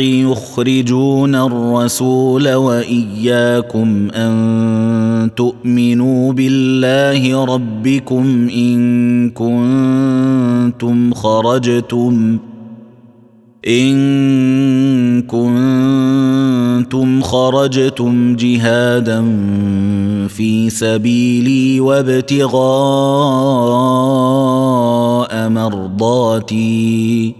يخرجون الرسول وإياكم أن تؤمنوا بالله ربكم إن كنتم خرجتم إن كنتم خرجتم جهادا في سبيلي وابتغاء مرضاتي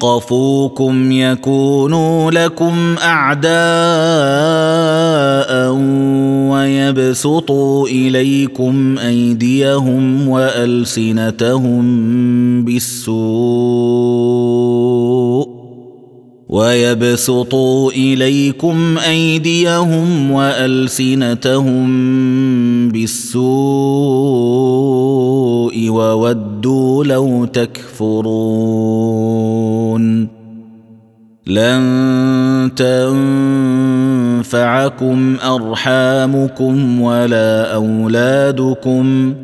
يثقفوكم يكونوا لكم أعداء ويبسطوا إليكم أيديهم وألسنتهم بالسوء ويبسطوا إليكم أيديهم وألسنتهم بالسوء وودوا لو تكفرون لن تنفعكم أرحامكم ولا أولادكم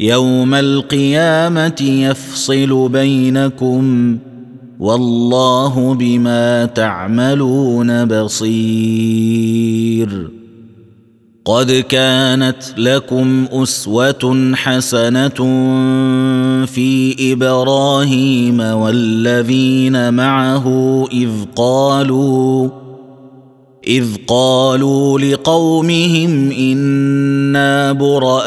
يوم القيامة يفصل بينكم والله بما تعملون بصير. قد كانت لكم أسوة حسنة في إبراهيم والذين معه إذ قالوا إذ قالوا لقومهم إنا براء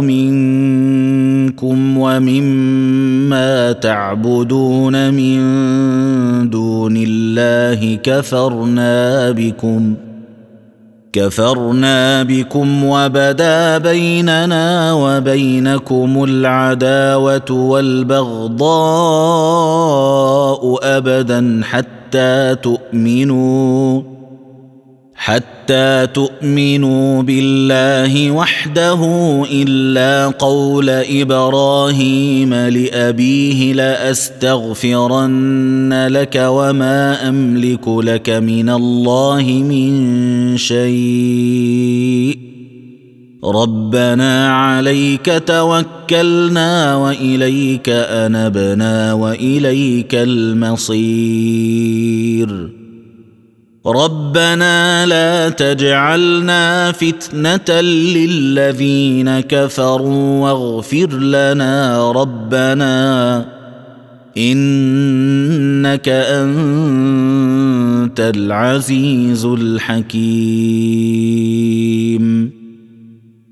منكم ومما تعبدون من دون الله كفرنا بكم ۖ كفرنا بكم وبدا بيننا وبينكم العداوة والبغضاء أبدا حتى تؤمنوا. حتى تؤمنوا بالله وحده إلا قول إبراهيم لأبيه لأستغفرن لك وما أملك لك من الله من شيء. ربنا عليك توكلنا وإليك أنبنا وإليك المصير. ربنا لا تجعلنا فتنة للذين كفروا واغفر لنا ربنا إنك أنت العزيز الحكيم.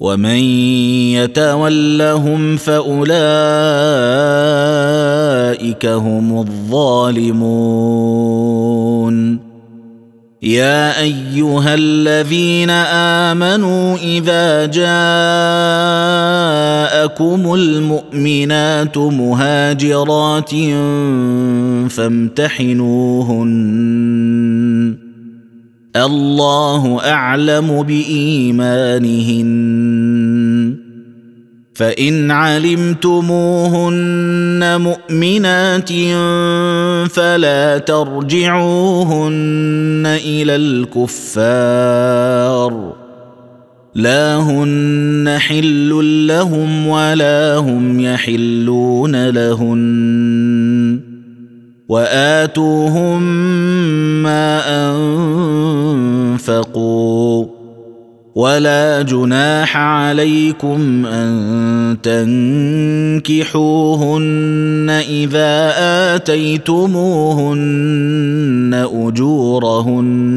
ومن يتولهم فأولئك هم الظالمون. يا أيها الذين آمنوا إذا جاءكم المؤمنات مهاجرات فامتحنوهن الله أعلم بإيمانهن. فإن علمتموهن مؤمنات فلا ترجعوهن إلى الكفار. لا هن حل لهم ولا هم يحلون لهن. وآتوهم ما أنفقوا ولا جناح عليكم أن تنكحوهن إذا آتيتموهن أجورهن.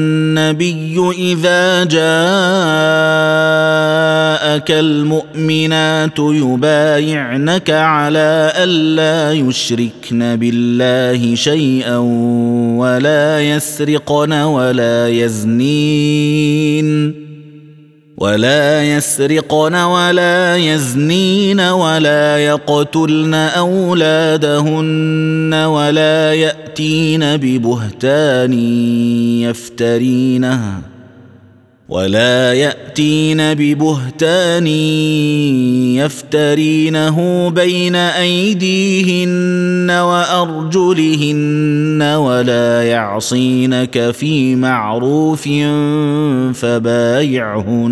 النبي إذا جاءك المؤمنات يبايعنك على الا يشركن بالله شيئا ولا يسرقن ولا يزنين ولا يسرقن ولا يزنين ولا يقتلن أولادهن ولا يأتين ببهتان يفترينه ولا يأتين ببهتان يفترينه بين أيديهن وأرجلهن ولا يعصينك في معروف فبايعهن.